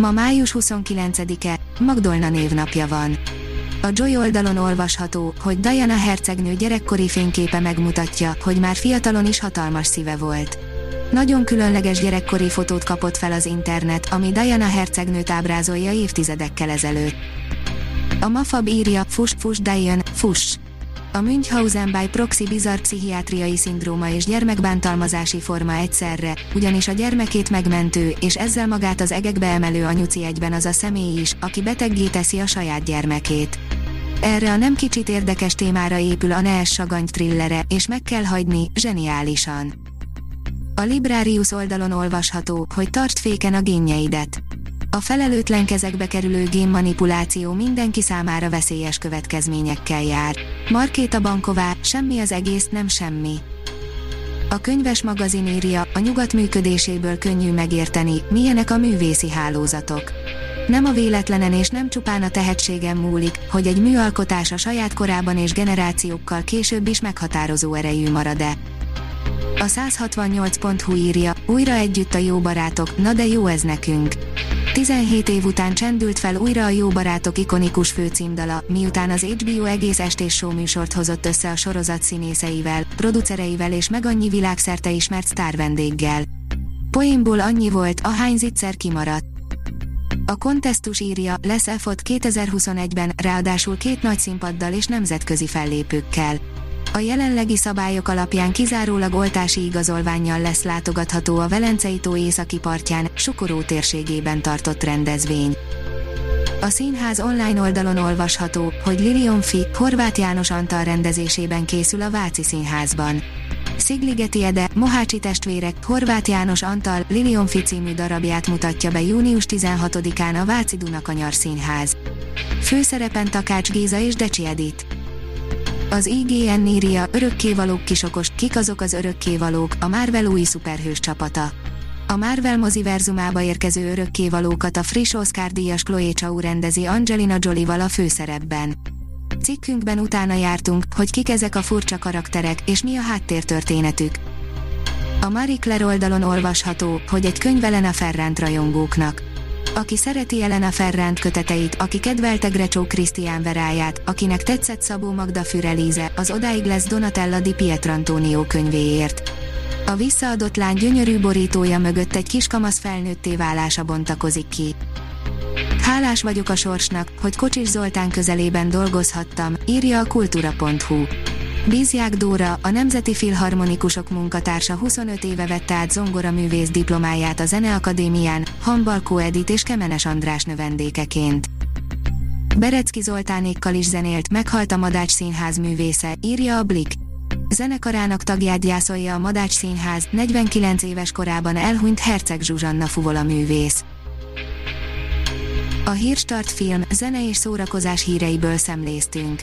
Ma május 29-e, Magdolna névnapja van. A Joy oldalon olvasható, hogy Diana hercegnő gyerekkori fényképe megmutatja, hogy már fiatalon is hatalmas szíve volt. Nagyon különleges gyerekkori fotót kapott fel az internet, ami Diana hercegnőt ábrázolja évtizedekkel ezelőtt. A Mafab írja, fuss, fuss, Diane, fuss! A Münchhausen by proxy bizarr pszichiátriai szindróma és gyermekbántalmazási forma egyszerre, ugyanis a gyermekét megmentő és ezzel magát az egekbe emelő anyuci egyben az a személy is, aki beteggé teszi a saját gyermekét. Erre a nem kicsit érdekes témára épül a Nees Sagany trillere, és meg kell hagyni, zseniálisan. A Librarius oldalon olvasható, hogy tartsd féken a génjeidet a felelőtlen kezekbe kerülő génmanipuláció mindenki számára veszélyes következményekkel jár. Markéta Banková, semmi az egész, nem semmi. A könyves magazin írja, a nyugat működéséből könnyű megérteni, milyenek a művészi hálózatok. Nem a véletlenen és nem csupán a tehetségem múlik, hogy egy műalkotás a saját korában és generációkkal később is meghatározó erejű marad-e. A 168.hu írja, újra együtt a jó barátok, na de jó ez nekünk. 17 év után csendült fel újra a Jó Barátok ikonikus főcímdala, miután az HBO egész estés show műsort hozott össze a sorozat színészeivel, producereivel és meg annyi világszerte ismert sztár. Poénból annyi volt, ahány zicser kimaradt. A kontesztus írja, lesz EFOT 2021-ben, ráadásul két nagy színpaddal és nemzetközi fellépőkkel. A jelenlegi szabályok alapján kizárólag oltási igazolványjal lesz látogatható a Velencei tó északi partján, Sukoró térségében tartott rendezvény. A színház online oldalon olvasható, hogy Lilion Fi, Horváth János Antal rendezésében készül a Váci Színházban. Szigligeti Ede, Mohácsi testvérek, Horváth János Antal, Lilion Fi című darabját mutatja be június 16-án a Váci Dunakanyar Színház. Főszerepen Takács Géza és Decsi Edith. Az IGN írja, örökkévalók kisokos, kik azok az örökkévalók, a Marvel új szuperhős csapata. A Marvel moziverzumába érkező örökkévalókat a friss Oscar díjas Chloe Chau rendezi Angelina Jolie-val a főszerepben. Cikkünkben utána jártunk, hogy kik ezek a furcsa karakterek, és mi a háttértörténetük. A Marie Claire oldalon olvasható, hogy egy könyv a Ferrant rajongóknak aki szereti Elena Ferrand köteteit, aki kedvelte Grecsó Krisztián veráját, akinek tetszett Szabó Magda Fürelíze, az odáig lesz Donatella di Pietrantonio könyvéért. A visszaadott lány gyönyörű borítója mögött egy kiskamasz felnőtté válása bontakozik ki. Hálás vagyok a sorsnak, hogy Kocsis Zoltán közelében dolgozhattam, írja a kultúra.hu. Bízják Dóra, a Nemzeti Filharmonikusok munkatársa 25 éve vette át zongoraművész diplomáját a Zeneakadémián, Hambalkó Edit és Kemenes András növendékeként. Berecki Zoltánékkal is zenélt, meghalt a Madács Színház művésze, írja a Blik. Zenekarának tagját gyászolja a Madács Színház, 49 éves korában elhunyt Herceg Zsuzsanna fuvola művész. A Hírstart film, zene és szórakozás híreiből szemléztünk.